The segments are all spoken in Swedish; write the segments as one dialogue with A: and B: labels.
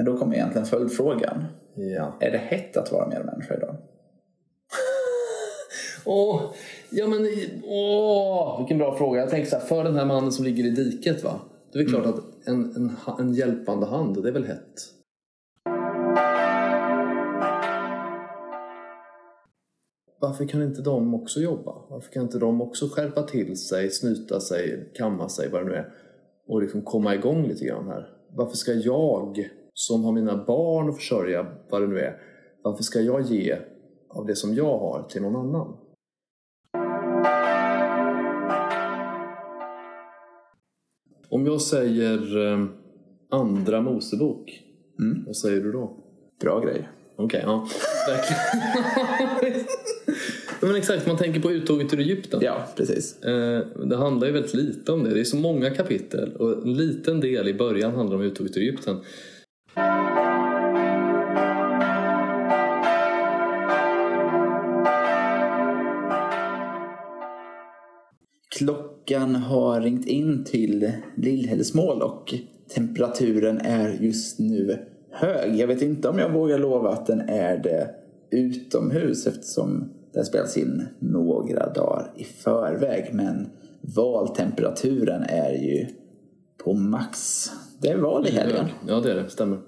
A: Men då kommer egentligen följdfrågan.
B: Ja.
A: Är det hett att vara medmänniska idag?
B: Åh, ja men åh, vilken bra fråga. Jag tänker så här, för den här mannen som ligger i diket va. Det är väl klart att en, en, en hjälpande hand, det är väl hett. Varför kan inte de också jobba? Varför kan inte de också skärpa till sig, snyta sig, kamma sig, vad det nu är och liksom komma igång lite grann här? Varför ska jag, som har mina barn att försörja, vad det nu är, varför ska jag ge av det som jag har till någon annan? Om jag säger eh, Andra Mosebok, vad säger du då?
A: Bra grej.
B: Okej, ja. Verkligen. Men exakt, man tänker på uttåget ur Egypten.
A: Ja, precis.
B: Eh, Det handlar ju väldigt lite om det. Det är så många kapitel och en liten del i början handlar om uttåget ur Egypten.
A: Klockan har ringt in till Lillhällsmål och temperaturen är just nu hög. Jag vet inte om jag vågar lova att den är det utomhus eftersom den spelas in några dagar i förväg. Men valtemperaturen är ju på max. Det är val i helgen.
B: Ja, det är det. Stämmer.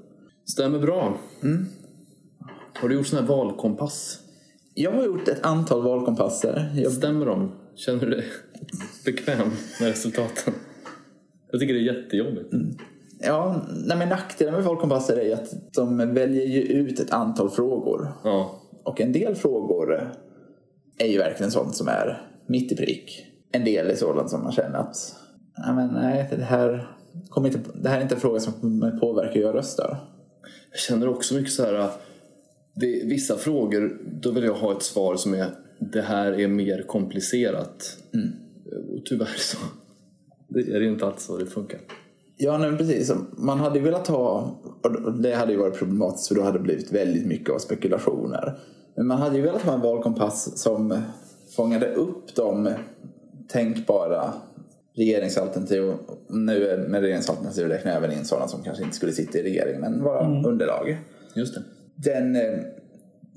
B: Stämmer bra. Har du gjort sån här valkompass?
A: Jag har gjort ett antal valkompasser. Jag
B: Stämmer de? Känner du dig bekväm med resultaten? Jag tycker det är jättejobbigt.
A: Ja, nej men nackdelen med valkompasser är att de väljer ju ut ett antal frågor.
B: Ja,
A: Och en del frågor är ju verkligen sånt som är mitt i prick. En del är sådant som man känner att nej, men nej, det, här kommer inte, det här är inte en fråga som kommer påverka hur jag röstar.
B: Jag känner också mycket så här. Det vissa frågor, då vill jag ha ett svar som är det här är mer komplicerat. Och tyvärr så det är det ju inte alltid så det funkar.
A: Ja, nej, men precis. Man hade velat ha, och det hade ju varit problematiskt för då hade det blivit väldigt mycket av spekulationer. Men man hade ju velat ha en valkompass som fångade upp de tänkbara regeringsalternativ. Nu med regeringsalternativ räknar jag även in sådana som kanske inte skulle sitta i regeringen men vara underlag.
B: Just det.
A: Den eh,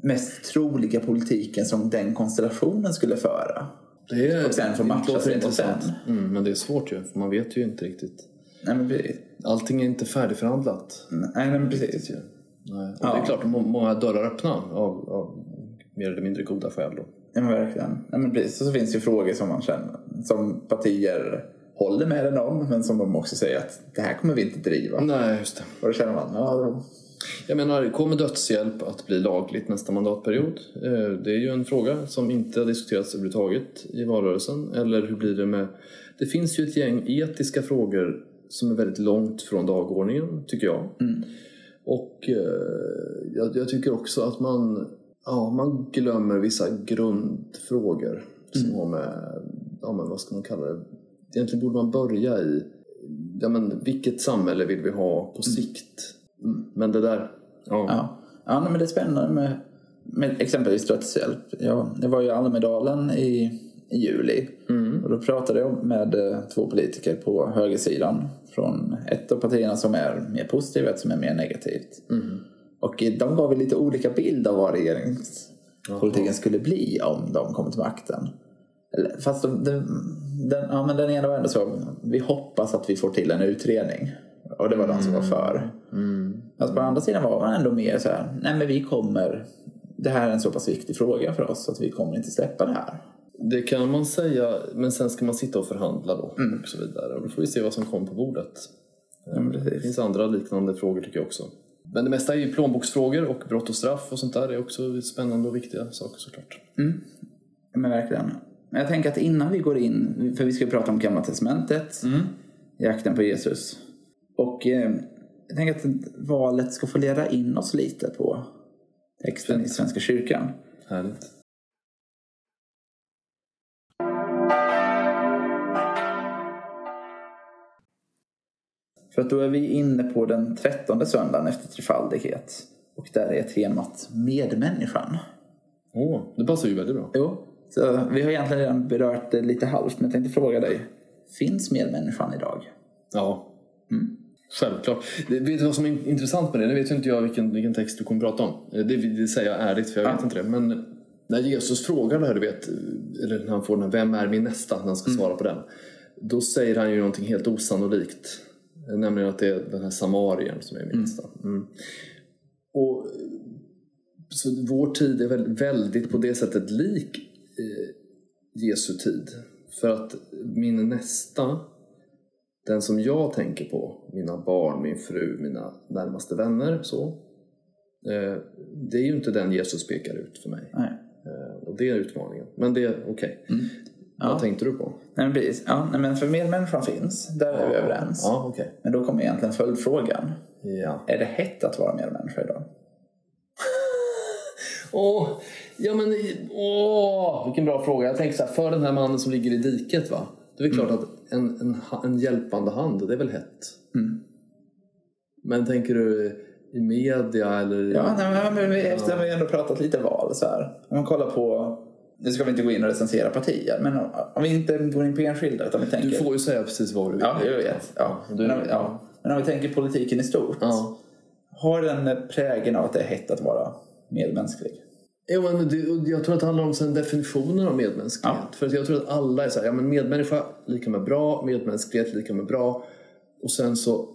A: mest troliga politiken som den konstellationen skulle föra.
B: Det är,
A: Och sen
B: det
A: matcha sig mot den.
B: Mm, men det är svårt ju, för man vet ju inte riktigt.
A: Nej men precis.
B: Allting är inte färdigförhandlat.
A: Nej, men precis.
B: Nej. Och
A: Ja.
B: Det är klart, må- många dörrar öppna av, av mer eller mindre goda skäl. Då.
A: Ja men verkligen. Ja, men precis. Och så finns det ju frågor som man känner, som partier håller med en om men som de också säger att det här kommer vi inte driva.
B: Nej, just det.
A: Och då känner man, ja då,
B: Jag menar, kommer dödshjälp att bli lagligt nästa mandatperiod? Eh, Det är ju en fråga som inte har diskuterats överhuvudtaget i valrörelsen. Eller hur blir det med... Det finns ju ett gäng etiska frågor som är väldigt långt från dagordningen, tycker jag. Och eh, jag, jag tycker också att man, ja, man glömmer vissa grundfrågor som har med, ja men vad ska man kalla det? Egentligen borde man börja i, ja men vilket samhälle vill vi ha på sikt? Mm. Men det där, ja.
A: ja. Ja men det är spännande med, med exempelvis dödshjälp. Jag, jag var ju i Almedalen i, i juli och då pratade jag med eh, två politiker på högersidan från ett av partierna som är mer positivt och ett som är mer negativt. Och eh, de gav lite olika bild av vad regeringspolitiken skulle bli om de kom till makten. Fast de, de, den, ja, men den ena var ändå så, vi hoppas att vi får till en utredning. Och det var de som var för. Alltså på andra sidan var man ändå mer så här, nej men vi kommer, det här är en så pass viktig fråga för oss att vi kommer inte släppa det här.
B: Det kan man säga, men sen ska man sitta och förhandla då och så vidare. Och då får vi se vad som kommer på bordet.
A: Ja, men
B: Det finns andra liknande frågor tycker jag också. Men det mesta är ju plånboksfrågor och brott och straff och sånt där. Det är också spännande och viktiga saker såklart.
A: Ja, Men verkligen. Men jag tänker att innan vi går in, för vi ska ju prata om Gamla Testamentet, jakten på Jesus. Och eh, jag tänker att valet ska få leda in oss lite på texten i Svenska kyrkan.
B: Härligt.
A: För att då är vi inne på den trettonde söndagen efter trefaldighet. Och där är temat medmänniskan.
B: Åh, det passar ju väldigt bra.
A: Jo, så vi har egentligen redan berört det lite halvt, men jag tänkte fråga dig. Finns medmänniskan idag?
B: Ja. Självklart. Det, vet du vad som är intressant med det? Nu vet ju inte jag vilken, vilken text du kommer prata om. Det, det säger jag ärligt för jag vet inte det. Men när Jesus frågar det här, du vet, eller när han får den här, vem är min nästa? När han ska svara på den. Då säger han ju någonting helt osannolikt. Nämligen att det är den här samarien som är min nästa. Mm. Och, så vår tid är väldigt, väldigt på det sättet lik eh, Jesu tid. För att min nästa, den som jag tänker på, mina barn, min fru, mina närmaste vänner, så. Eh, det är ju inte den Jesus pekar ut för mig.
A: Nej.
B: Eh, och det är utmaningen. Men det är okej.
A: Mm.
B: Vad tänkte du på?
A: Nej, men. Ja, nej, men för medmänniskan finns, där är vi överens.
B: Ja, okej.
A: Men då kommer egentligen följdfrågan.
B: Ja.
A: Är det hett att vara medmänniska idag?
B: Åh, ja men åh, vilken bra fråga. Jag tänker så här, för den här mannen som ligger i diket va. Det är väl klart att en, en, en hjälpande hand, det är väl hett.
A: Mm.
B: Men tänker du i media eller?
A: Ja, nej, men vi, efter vi ändå pratat lite val så här. Om man kollar på, nu ska vi inte gå in och recensera partier, men om vi inte går in på enskilda utan vi tänker...
B: Du får ju säga precis vad du vill.
A: Ja, jag vet. Ja. Men, om, vi- ja. men om vi tänker politiken i stort.
B: Ja.
A: Har den prägen av att det är hett att vara medmänsklig?
B: Ja, men det, jag tror att det handlar om sen definitionen av medmänsklighet.
A: Ja.
B: För jag tror att alla är så här, ja men medmänniska lika med bra, medmänsklighet lika med bra. Och sen så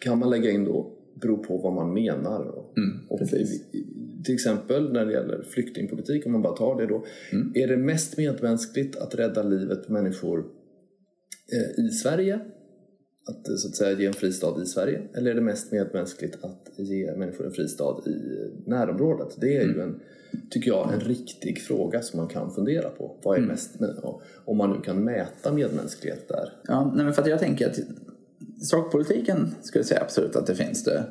B: kan man lägga in då, bero på vad man menar. Och, och
A: precis.
B: till exempel när det gäller flyktingpolitik, om man bara tar det då. Är det mest medmänskligt att rädda livet på människor eh, i Sverige? Att eh, så att säga ge en fristad i Sverige? Eller är det mest medmänskligt att ge människor en fristad i närområdet? Det är ju en, tycker jag, en riktig fråga som man kan fundera på. Vad är mest, men, ja, om man nu kan mäta medmänsklighet där.
A: Ja, nej, men för att jag tänker att sakpolitiken skulle säga absolut att det finns det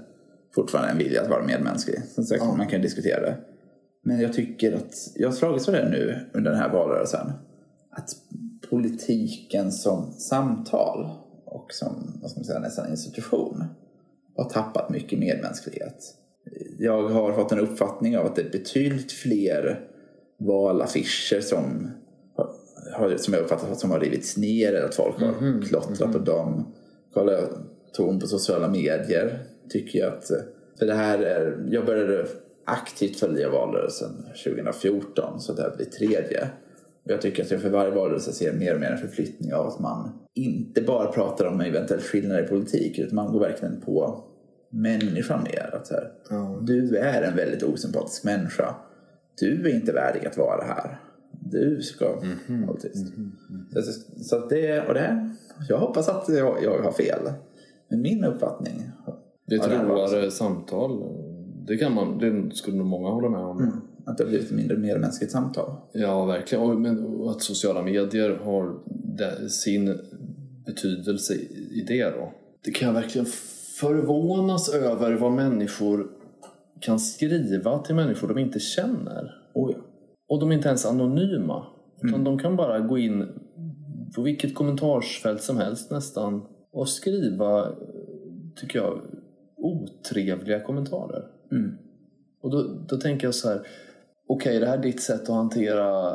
A: fortfarande en vilja att vara medmänsklig. Som sagt, man kan diskutera det. Men jag tycker att, jag har slagits för det nu under den här valrörelsen, att politiken som samtal och som, vad ska man säga, nästan institution har tappat mycket medmänsklighet. Jag har fått en uppfattning av att det är betydligt fler valaffischer som har, som jag uppfattar som har rivits ner eller att folk har klottrat på dem. Kollar ton på sociala medier tycker jag att för det här är, jag började aktivt följa valrörelsen 2014 så det här blir tredje. Jag tycker att jag för varje valrörelse ser mer och mer en förflyttning av att man inte bara pratar om eventuellt skillnader i politik utan man går verkligen på människan mer. Att så här, Du är en väldigt osympatisk människa. Du är inte värdig att vara här. Du ska hålla tyst. Så, så att det, och det, jag hoppas att jag, jag har fel. Men min uppfattning
B: Det är ett roligare samtal. Det, kan man, det skulle nog många hålla med om.
A: Att det har blivit ett mindre medmänskligt samtal.
B: Ja, verkligen. Och, men, och att sociala medier har det, sin betydelse i det då. Det kan jag verkligen förvånas över vad människor kan skriva till människor de inte känner.
A: Oh, ja.
B: Och de är inte ens anonyma. Utan de kan bara gå in på vilket kommentarsfält som helst nästan och skriva, tycker jag, otrevliga kommentarer.
A: Mm.
B: Och då, då tänker jag så här, okej det här är ditt sätt att hantera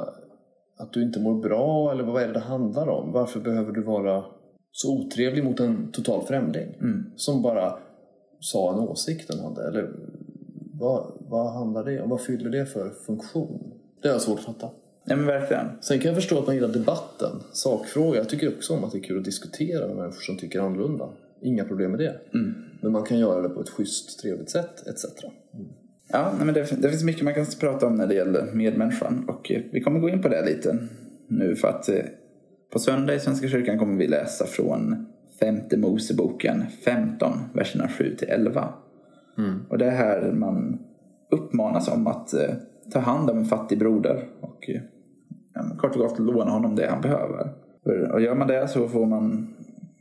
B: att du inte mår bra eller vad är det det handlar om? Varför behöver du vara så otrevlig mot en total främling som bara sa en åsikt den hade? Eller vad, vad handlar det om? Vad fyller det för funktion? Det har jag svårt att fatta.
A: Nej men verkligen.
B: Sen kan jag förstå att man gillar debatten, sakfråga. Jag tycker också om att det är kul att diskutera med människor som tycker annorlunda. Inga problem med det. Men man kan göra det på ett schysst, trevligt sätt, etc.
A: Ja, nej, men det, det finns mycket man kan prata om när det gäller medmänniskan. Och eh, vi kommer gå in på det lite nu för att eh, på söndag i Svenska kyrkan kommer vi läsa från femte Moseboken 15, verserna 7 till 11. Och det är här man uppmanas om att eh, ta hand om en fattig broder och kort och gott låna honom det han behöver. Och gör man det så får man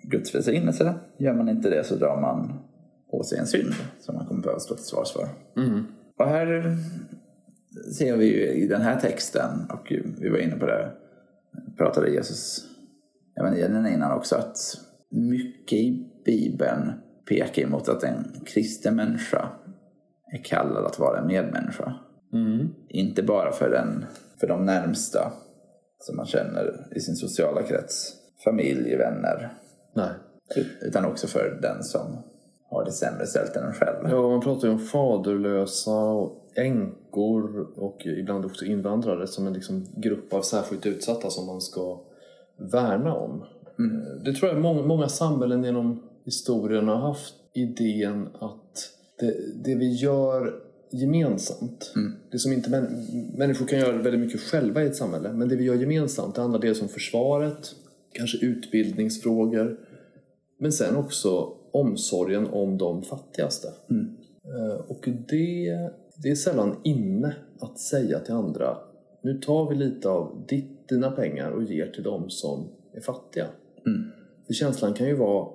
A: Guds välsignelse. Gör man inte det så drar man på sig en synd som man kommer behöva stå till svars för. Och här ser vi ju i den här texten, och vi var inne på det, pratade Jesus evangelierna innan också, att mycket i Bibeln pekar emot att en kristen människa är kallad att vara en medmänniska. Inte bara för, den, för de närmsta som man känner i sin sociala krets, familj, vänner.
B: Nej.
A: Utan också för den som har det sämre ställt än en själv.
B: Ja, man pratar ju om faderlösa och änkor och ibland också invandrare som en liksom grupp av särskilt utsatta som man ska värna om. Mm. Det tror jag många, många samhällen genom historien har haft idén att det, det vi gör gemensamt. Mm. Det som inte män, människor kan göra väldigt mycket själva i ett samhälle men det vi gör gemensamt det handlar dels om försvaret, kanske utbildningsfrågor men sen också omsorgen om de fattigaste. Mm. Eh, och det, det är sällan inne att säga till andra nu tar vi lite av ditt, dina pengar och ger till dem som är fattiga. Mm. För känslan kan ju vara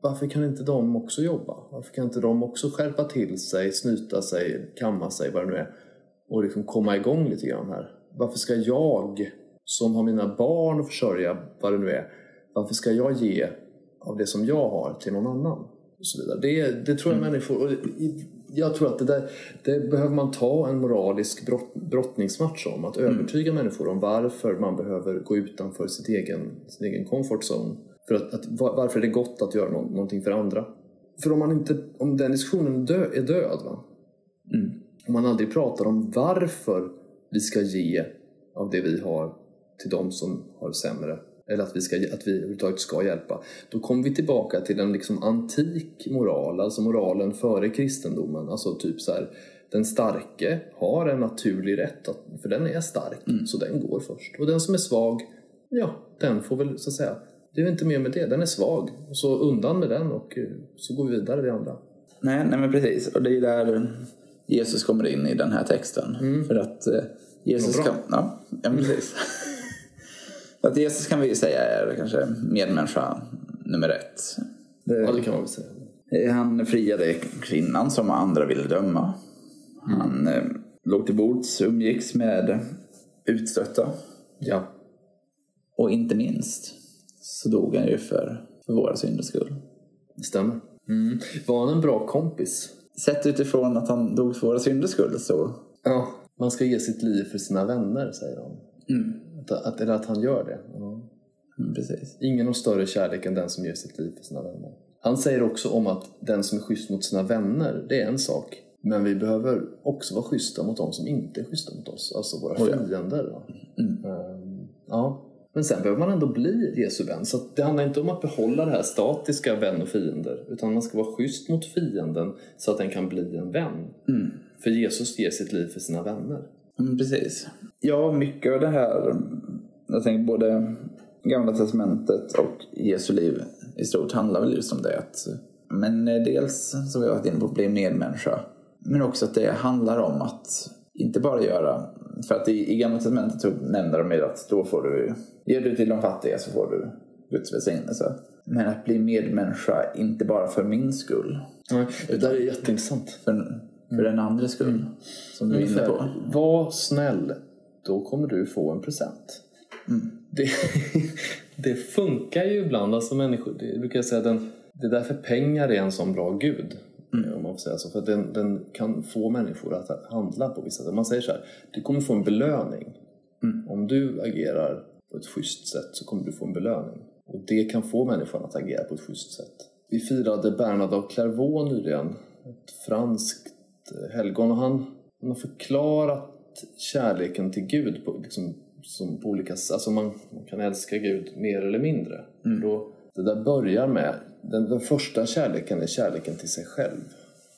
B: varför kan inte de också jobba? Varför kan inte de också skärpa till sig, snyta sig, kamma sig, vad det nu är och liksom komma igång lite grann här? Varför ska jag som har mina barn att försörja, vad det nu är, varför ska jag ge av det som jag har till någon annan? Och så vidare. Det, det tror jag mm. människor... Och jag tror att det där det behöver man ta en moralisk brott, brottningsmatch om. Att mm. övertyga människor om varför man behöver gå utanför sitt egen, sin egen comfort zone. För att, att, varför är det gott att göra no någonting för andra? För om, man inte, om den diskussionen dö, är död, va? Mm. om man aldrig pratar om varför vi ska ge av det vi har till de som har sämre eller att vi, ska, att vi överhuvudtaget ska hjälpa. Då kommer vi tillbaka till en liksom antik moral, alltså moralen före kristendomen. Alltså typ så här, den starke har en naturlig rätt, att, för den är stark, mm. så den går först. Och den som är svag, ja, den får väl så att säga, det är inte mer med det, den är svag. Så undan med den och eh, så går vi vidare vi andra.
A: Nej, nej men precis, och det är där Jesus kommer in i den här texten. Mm. För att eh, Jesus kan... Ja, ja precis. Att Jesus kan vi säga är kanske medmänniska nummer ett.
B: ja, det kan man väl säga.
A: Han friade kvinnan som andra ville döma. Han eh, låg till bords, umgicks med utstötta.
B: Ja.
A: Och inte minst så dog han ju för, för våra synders skull.
B: Det stämmer. Mm. Var han en bra kompis?
A: Sett utifrån att han dog för våra synders skull så...
B: Ja, man ska ge sitt liv för sina vänner, säger de. Mm. Att, att, eller att han gör det.
A: Ja. Mm, precis.
B: Ingen har större kärlek än den som ger sitt liv för sina vänner. Han säger också om att den som är schysst mot sina vänner, det är en sak. Men vi behöver också vara schyssta mot de som inte är schyssta mot oss, alltså våra oh, ja. fiender. Mm. Um, ja. Men sen behöver man ändå bli Jesu vän. Så det handlar inte om att behålla det här statiska vän och fiender. Utan man ska vara schysst mot fienden så att den kan bli en vän. Mm. För Jesus ger sitt liv för sina vänner.
A: Mm, precis. Ja, mycket av det här, jag tänker både Gamla Testamentet och Jesu liv i stort handlar väl just om det. Att, men dels, som vi har varit inne på, bli medmänniska. Men också att det handlar om att inte bara göra, för att i, i Gamla Testamentet nämner de att då får du, ger du till de fattiga så får du Guds välsignelse. Men att bli medmänniska, inte bara för min skull.
B: Nej, det där är jätteintressant.
A: För, för den andres skull. Mm. Som du är inne på.
B: Var snäll, då kommer du få en present. Mm. Det, det, funkar ju ibland. Alltså människor, det brukar jag säga, den, det är därför pengar är en sån bra gud. Mm. Om man får säga så. För den, den, kan få människor att handla på vissa sätt. Man säger så här, du kommer få en belöning. Mm. Om du agerar på ett schysst sätt så kommer du få en belöning. Och det kan få människan att agera på ett schysst sätt. Vi firade Bernard av Clairvaux nyligen. Ett franskt helgon och han, han har förklarat kärleken till Gud på, liksom, som på olika sätt. Alltså man, man, kan älska Gud mer eller mindre. Mm. Då, det där börjar med, den, den, första kärleken är kärleken till sig själv.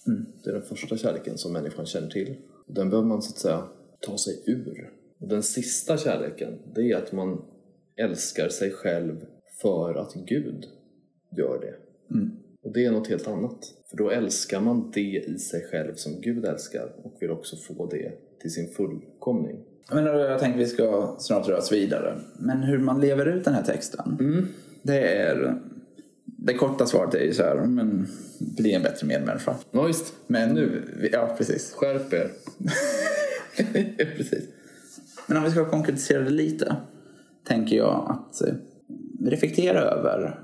B: Mm. Det är den första kärleken som människan känner till. Den behöver man så att säga ta sig ur. Och den sista kärleken, det är att man älskar sig själv för att Gud gör det. Mm. Och det är något helt annat. För då älskar man det i sig själv som Gud älskar och vill också få det till sin fullkomning.
A: Men jag tänkte vi ska snart röra oss vidare. Men hur man lever ut den här texten. Mm. Det är... Det korta svaret är ju så här, men bli en bättre medmänniska.
B: Ja, visst.
A: Men nu, ja precis.
B: Skärp er.
A: precis. Men om vi ska konkretisera det lite. Tänker jag att eh, reflektera över,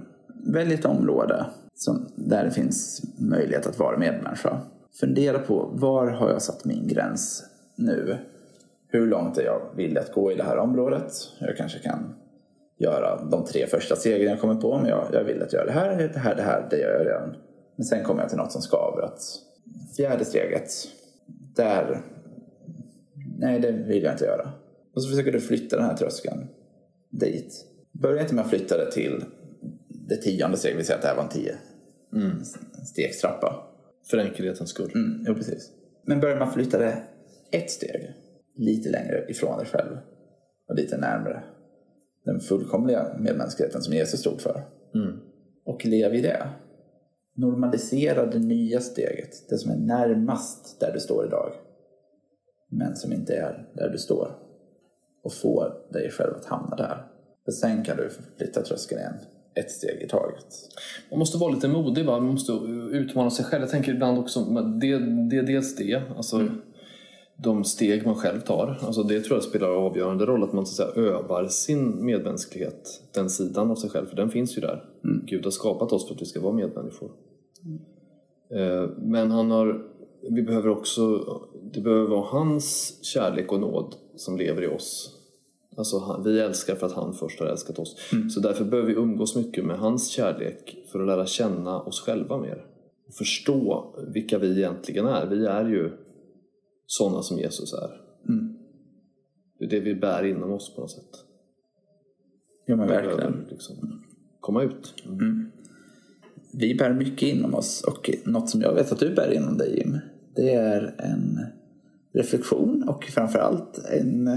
A: välj ett område som, där det finns möjlighet att vara medmänniska. Fundera på var har jag satt min gräns nu? Hur långt är jag villig att gå i det här området? Jag kanske kan göra de tre första stegen jag kommer på. Men jag, jag vill att göra det här, det här, det här, det gör jag redan. Men sen kommer jag till något som skaver. Att fjärde steget, där... Nej, det vill jag inte göra. Och så försöker du flytta den här tröskeln dit. Börja inte med att flytta det till det tionde steget, vi säger att det här var en tio mm. stegstrappa.
B: För enkelhetens skull.
A: Mm, jo, precis. Men börjar man flytta det ett steg lite längre ifrån dig själv och lite närmare den fullkomliga medmänskligheten som Jesus stod för. Mm. Och lev i det. Normalisera det nya steget, det som är närmast där du står idag. Men som inte är där du står. Och få dig själv att hamna där. För sen kan du flytta tröskeln igen ett steg i taget.
B: Man måste vara lite modig, va? man måste utmana sig själv. Jag tänker ibland också, det, det är dels det, alltså mm. de steg man själv tar. Alltså det tror jag spelar avgörande roll, att man så att säga, övar sin medmänsklighet, den sidan av sig själv, för den finns ju där. Mm. Gud har skapat oss för att vi ska vara medmänniskor. Mm. Men han har, vi behöver också, det behöver vara hans kärlek och nåd som lever i oss Alltså, vi älskar för att han först har älskat oss. Mm. Så därför behöver vi umgås mycket med hans kärlek för att lära känna oss själva mer. Och förstå vilka vi egentligen är. Vi är ju sådana som Jesus är. Mm. Det är det vi bär inom oss på något sätt.
A: Ja men verkligen. Behöver,
B: liksom, komma ut.
A: Mm. mm. Vi bär mycket inom oss och något som jag vet att du bär inom dig Jim. Det är en reflektion och framförallt en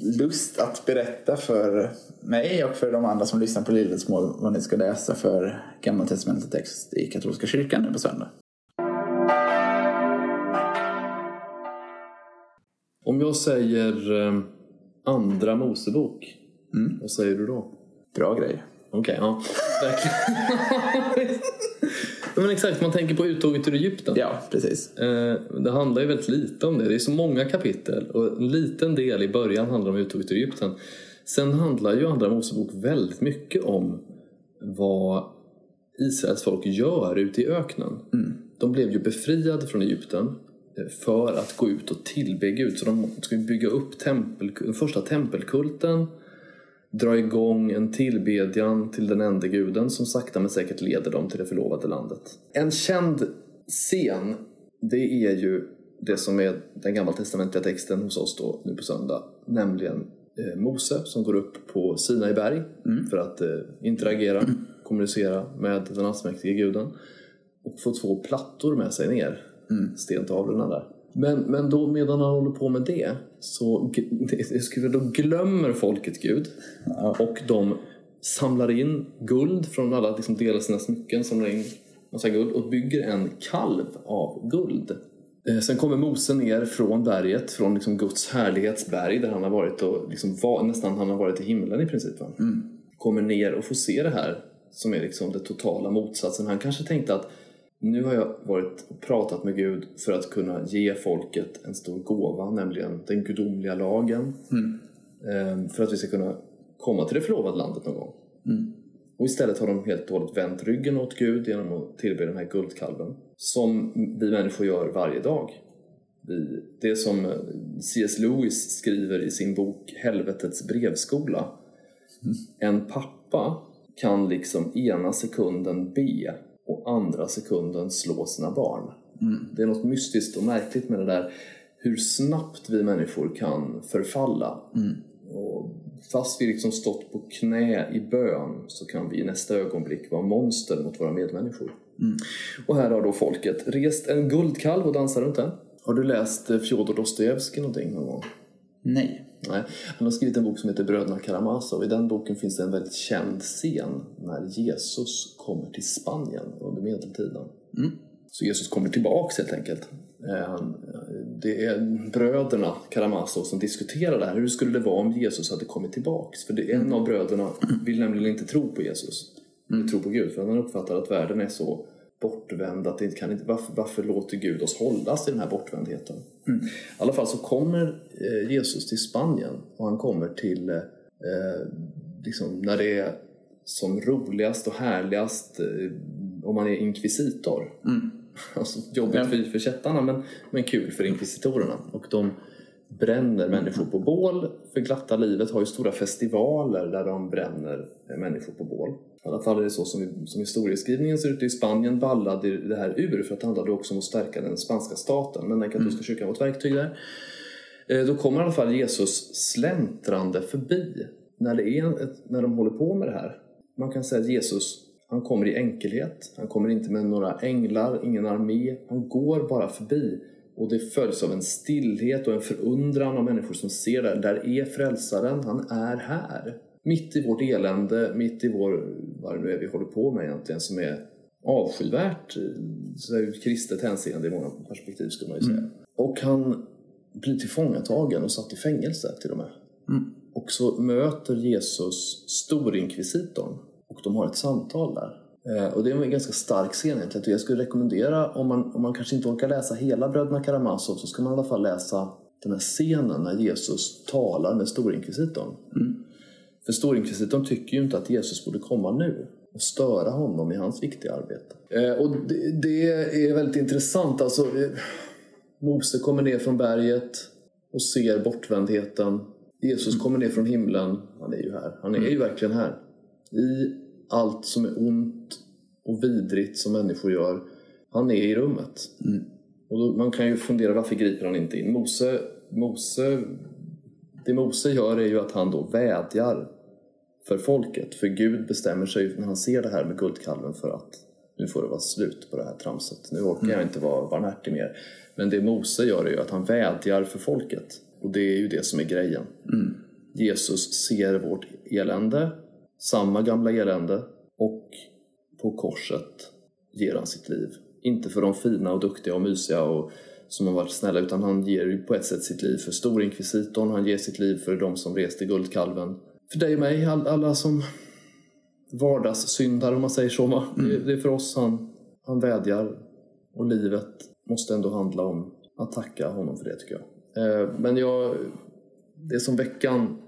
A: lust att berätta för mig och för de andra som lyssnar på Lillesmål vad ni ska läsa för Gamla Testamentet text i katolska kyrkan nu på söndag.
B: Om jag säger eh, Andra Mosebok, mm. vad säger du då?
A: Bra grej.
B: Okej, okay, ja. Verkligen. men exakt, man tänker på uttåget ur Egypten.
A: Ja, precis.
B: Eh, det handlar ju väldigt lite om det. Det är så många kapitel och en liten del i början handlar om uttåget ur Egypten. Sen handlar ju Andra Mosebok väldigt mycket om vad Israels folk gör ute i öknen. Mm. De blev ju befriade från Egypten eh, för att gå ut och tillbe Gud. Så de ska bygga upp tempel, den första tempelkulten dra igång en tillbedjan till den enda guden som sakta men säkert leder dem till det förlovade landet. En känd scen, det är ju det som är den gammaltestamentliga texten hos oss då nu på söndag, nämligen eh, Mose som går upp på Sinai berg mm. för att eh, interagera, mm. kommunicera med den allsmäktige guden och få två plattor med sig ner, mm. stentavlorna där. Men, men då medan han håller på med det så då glömmer folket Gud och de samlar in guld från alla liksom delar sina smycken, samlar in massa guld och bygger en kalv av guld. Eh, sen kommer Mose ner från berget, från liksom Guds härlighetsberg där han har varit och liksom var, nästan han har varit i himlen i princip. Mm. Kommer ner och får se det här som är liksom det totala motsatsen. Han kanske tänkte att nu har jag varit och pratat med Gud för att kunna ge folket en stor gåva, nämligen den gudomliga lagen. Mm. Ehm, för att vi ska kunna komma till det förlovade landet någon gång. Mm. Och istället har de helt och hållet vänt ryggen åt Gud genom att tillbe den här guldkalven. Som vi människor gör varje dag. Det som C.S. Lewis skriver i sin bok Helvetets brevskola. Mm. En pappa kan liksom ena sekunden be och andra sekunden slå sina barn. Mm. Det är något mystiskt och märkligt med det där hur snabbt vi människor kan förfalla. Mm. Och fast vi liksom stått på knä i bön så kan vi i nästa ögonblick vara monster mot våra medmänniskor. Mm. Och här har då folket rest en guldkalv och dansar runt den. Har du läst Fjodor Dostojevskij någonting någon gång?
A: Nej.
B: Nej. Han har skrivit en bok som heter Bröderna Karamazov. I den boken finns det en väldigt känd scen när Jesus kommer till Spanien under medeltiden. Mm. Så Jesus kommer tillbaks helt enkelt. Eh, det är bröderna Karamazov som diskuterar det här. Hur skulle det vara om Jesus hade kommit tillbaks? För det, en av bröderna vill nämligen inte tro på Jesus. Mm. Tro på Gud. För han uppfattar att världen är så bortvänd att det kan inte, varför, varför låter Gud oss hållas i den här bortvändheten? Mm. I alla fall så kommer eh, Jesus till Spanien och han kommer till eh, liksom när det är som roligast och härligast eh, om man är inkvisitor. Mm. Alltså jobbigt ja. för, för kättarna men, men kul för inkvisitorerna. Och de bränner människor på bål. För Glatta livet har ju stora festivaler där de bränner människor på bål. I alla fall är det så som, som historieskrivningen ser ut. I Spanien ballade det här ur för att det handlade också om att stärka den spanska staten. Men den katolska kyrkan var ett verktyg där. Eh, då kommer i alla fall Jesus släntrande förbi när, det är ett, när de håller på med det här. Man kan säga att Jesus han kommer i enkelhet. Han kommer inte med några änglar, ingen armé. Han går bara förbi och det följs av en stillhet och en förundran av människor som ser det. Där är frälsaren, han är här. Mitt i vårt elände, mitt i vår, vad det nu är vi håller på med egentligen, som är avskyvärt ur kristet hänseende i många perspektiv skulle man ju säga. Mm. Och han blir tillfångatagen och satt i fängelse till och med. Mm. Och så möter Jesus storinkvisitorn och de har ett samtal där. Eh, och det är en ganska stark scen egentligen. Jag skulle rekommendera, om man, om man kanske inte orkar läsa hela Bröderna Karamazov, så ska man i alla fall läsa den här scenen när Jesus talar med storinkvisitorn. Mm. För storinkvisitorn tycker ju inte att Jesus borde komma nu och störa honom i hans viktiga arbete. Eh, och det, det, är väldigt intressant. Alltså, eh, Mose kommer ner från berget och ser bortvändheten. Jesus mm. kommer ner från himlen. Han är ju här. Han är mm. ju verkligen här. I allt som är ont och vidrigt som människor gör. Han är i rummet. Mm. Och då, man kan ju fundera varför griper han inte in? Mose, Mose, det Mose gör är ju att han då vädjar för folket. För Gud bestämmer sig när han ser det här med guldkalven för att nu får det vara slut på det här tramset. Nu orkar jag mm. inte vara barmhärtig mer. Men det Mose gör är ju att han vädjar för folket. Och det är ju det som är grejen. Mm. Jesus ser vårt elände samma gamla elände på korset ger han sitt liv. Inte för de fina och duktiga och mysiga och som har varit snälla utan han ger på ett sätt sitt liv för storinkvisitorn, han ger sitt liv för de som reste guldkalven. För dig och mig, alla som vardagssyndare om man säger så. Mm. Det är för oss han, han vädjar och livet måste ändå handla om att tacka honom för det tycker jag. Eh, men jag, det som veckan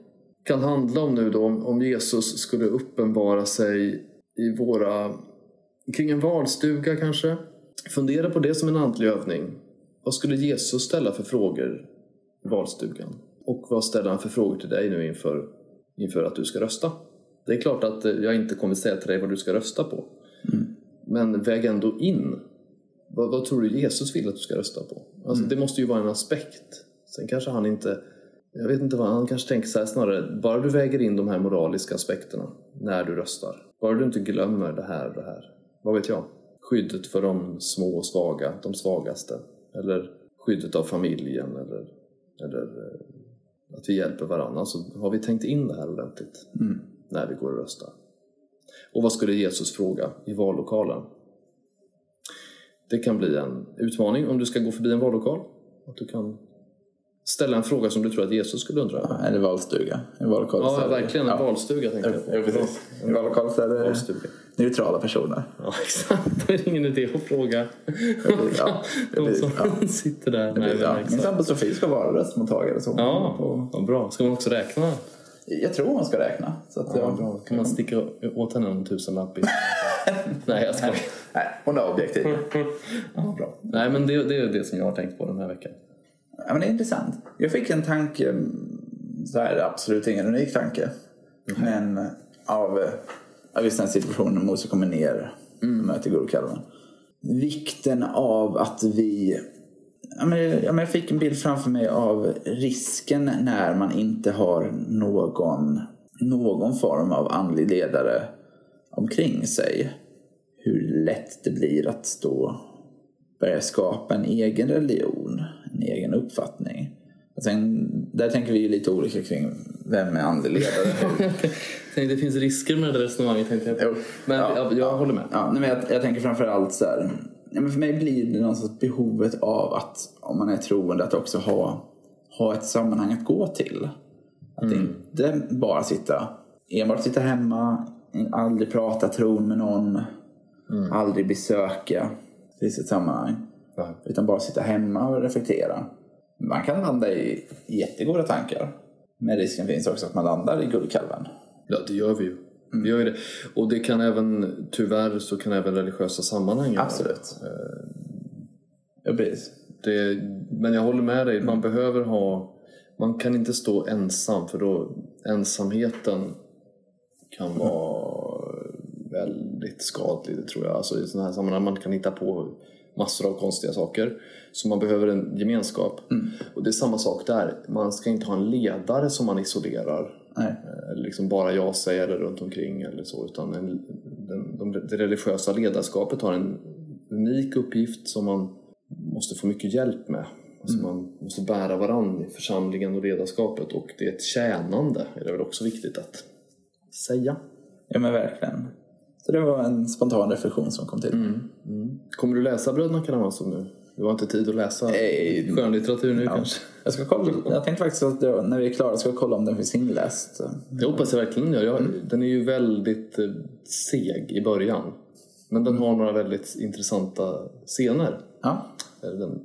B: kan handla om nu då om Jesus skulle uppenbara sig i våra kring en valstuga kanske. Fundera på det som en andlig övning. Vad skulle Jesus ställa för frågor i valstugan? Och vad ställer han för frågor till dig nu inför, inför att du ska rösta? Det är klart att jag inte kommer säga till dig vad du ska rösta på. Mm. Men väg ändå in. Vad, vad, tror du Jesus vill att du ska rösta på? Alltså, mm. Det måste ju vara en aspekt. Sen kanske han inte jag vet inte vad, han kanske tänker så här snarare, bara du väger in de här moraliska aspekterna när du röstar. Bara du inte glömmer det här och det här. Vad vet jag? Skyddet för de små och svaga, de svagaste. Eller skyddet av familjen eller, eller eh, att vi hjälper varandra. Så har vi tänkt in det här ordentligt mm. när vi går och röstar. Och vad skulle Jesus fråga i vallokalen? Det kan bli en utmaning om du ska gå förbi en vallokal. Att du kan ställa en fråga som du tror att Jesus skulle undra
A: över. Ja, eller valstuga. En
B: valkal ja, verkligen. En ja. valstuga tänkte jag på. Ja, precis.
A: En så är det neutrala personer.
B: Ja, exakt. Då är det ingen idé att fråga ja, de som ja. sitter där.
A: Nej, ja. Min sambo Sofie ska vara röstmottagare. Så
B: ja, på... vad bra. Ska man också räkna?
A: Jag tror man ska räkna. Så att ja,
B: jag... Kan man sticka åt henne en tusenlapp i... Nej, jag ska.
A: Nej, hon är objektiv.
B: ja, bra. Nej, men det, det är det som jag har tänkt på den här veckan.
A: Ja, men det är intressant. Jag fick en tanke, mm, så här, absolut ingen unik tanke. Mm. Men eh, av, eh, av just den situationen när Mose kommer ner och mm. möter guldkalven. Vikten av att vi Ja, men, ja, men jag fick en bild framför mig av risken när man inte har någon, någon form av andlig ledare omkring sig. Hur lätt det blir att då börja skapa en egen religion en egen uppfattning. Sen, där tänker vi ju lite olika kring vem är andeledare.
B: det finns risker med det resonemanget tänkte jag. Men ja, jag, jag ja, håller med.
A: Ja, men jag, jag tänker framförallt så här, ja, men för mig blir det någonstans behovet av att om man är troende att också ha, ha ett sammanhang att gå till. Att mm. inte bara sitta, enbart sitta hemma, aldrig prata tron med någon, mm. aldrig besöka. Det finns ett sammanhang. Utan bara sitta hemma och reflektera. Man kan landa i jättegoda tankar. Men risken finns också att man landar i guldkalven.
B: Ja, det gör vi ju. Mm. Vi gör ju det. Och det kan även, tyvärr så kan även religiösa sammanhang
A: göra Absolut. Eh, ja, precis.
B: Det, men jag håller med dig, man mm. behöver ha Man kan inte stå ensam för då ensamheten kan vara väldigt skadlig det tror jag. Alltså i sådana här sammanhang man kan hitta på massor av konstiga saker. Så man behöver en gemenskap. Och det är samma sak där. Man ska inte ha en ledare som man isolerar.
A: Nej.
B: Eller liksom bara jag säger det runt omkring eller så. Utan en, den, de, det religiösa ledarskapet har en unik uppgift som man måste få mycket hjälp med. Alltså Man måste bära varann i församlingen och ledarskapet. Och det är ett tjänande, är det väl också viktigt att säga.
A: Ja men verkligen. Så det var en spontan reflektion som kom till.
B: Kommer du läsa Bröderna Karamazov nu? Du har inte tid att läsa
A: Nej.
B: skönlitteratur nu kanske?
A: Jag, ska kolla, jag tänkte faktiskt att det, när vi är klara ska jag kolla om den finns inläst.
B: Det hoppas jag verkligen gör. Jag, Den är ju väldigt eh, seg i början. Men den har några väldigt intressanta scener.
A: Ja,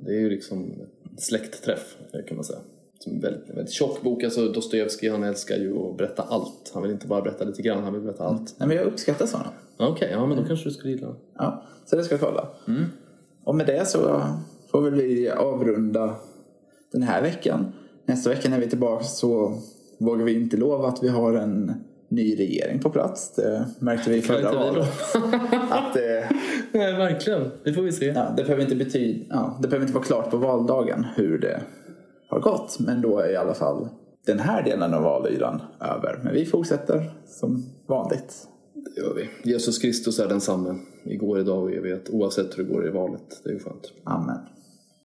B: det är ju liksom släktträff kan man säga. Som väldigt, väldigt tjock bok. Alltså Dostojevskij han älskar ju att berätta allt. Han vill inte bara berätta lite grann, han vill berätta allt.
A: Nej, men jag uppskattar sådana.
B: Okej, ja men då kanske du skulle gilla.
A: Ja, så det ska jag kolla. Och med det så får väl vi avrunda den här veckan. Nästa vecka när vi är tillbaka så vågar vi inte lova att vi har en ny regering på plats. Det märkte vi i förra valet. att det,
B: Nej, verkligen. Det får vi se.
A: ja, det, behöver inte betyda, ja, det behöver inte vara klart på valdagen hur det har gått. Men då är i alla fall den här delen av valyran över. Men vi fortsätter som vanligt.
B: Det gör vi. Jesus Kristus är densamme igår, idag och evighet. Oavsett hur det går i valet. Det är ju skönt.
A: Amen.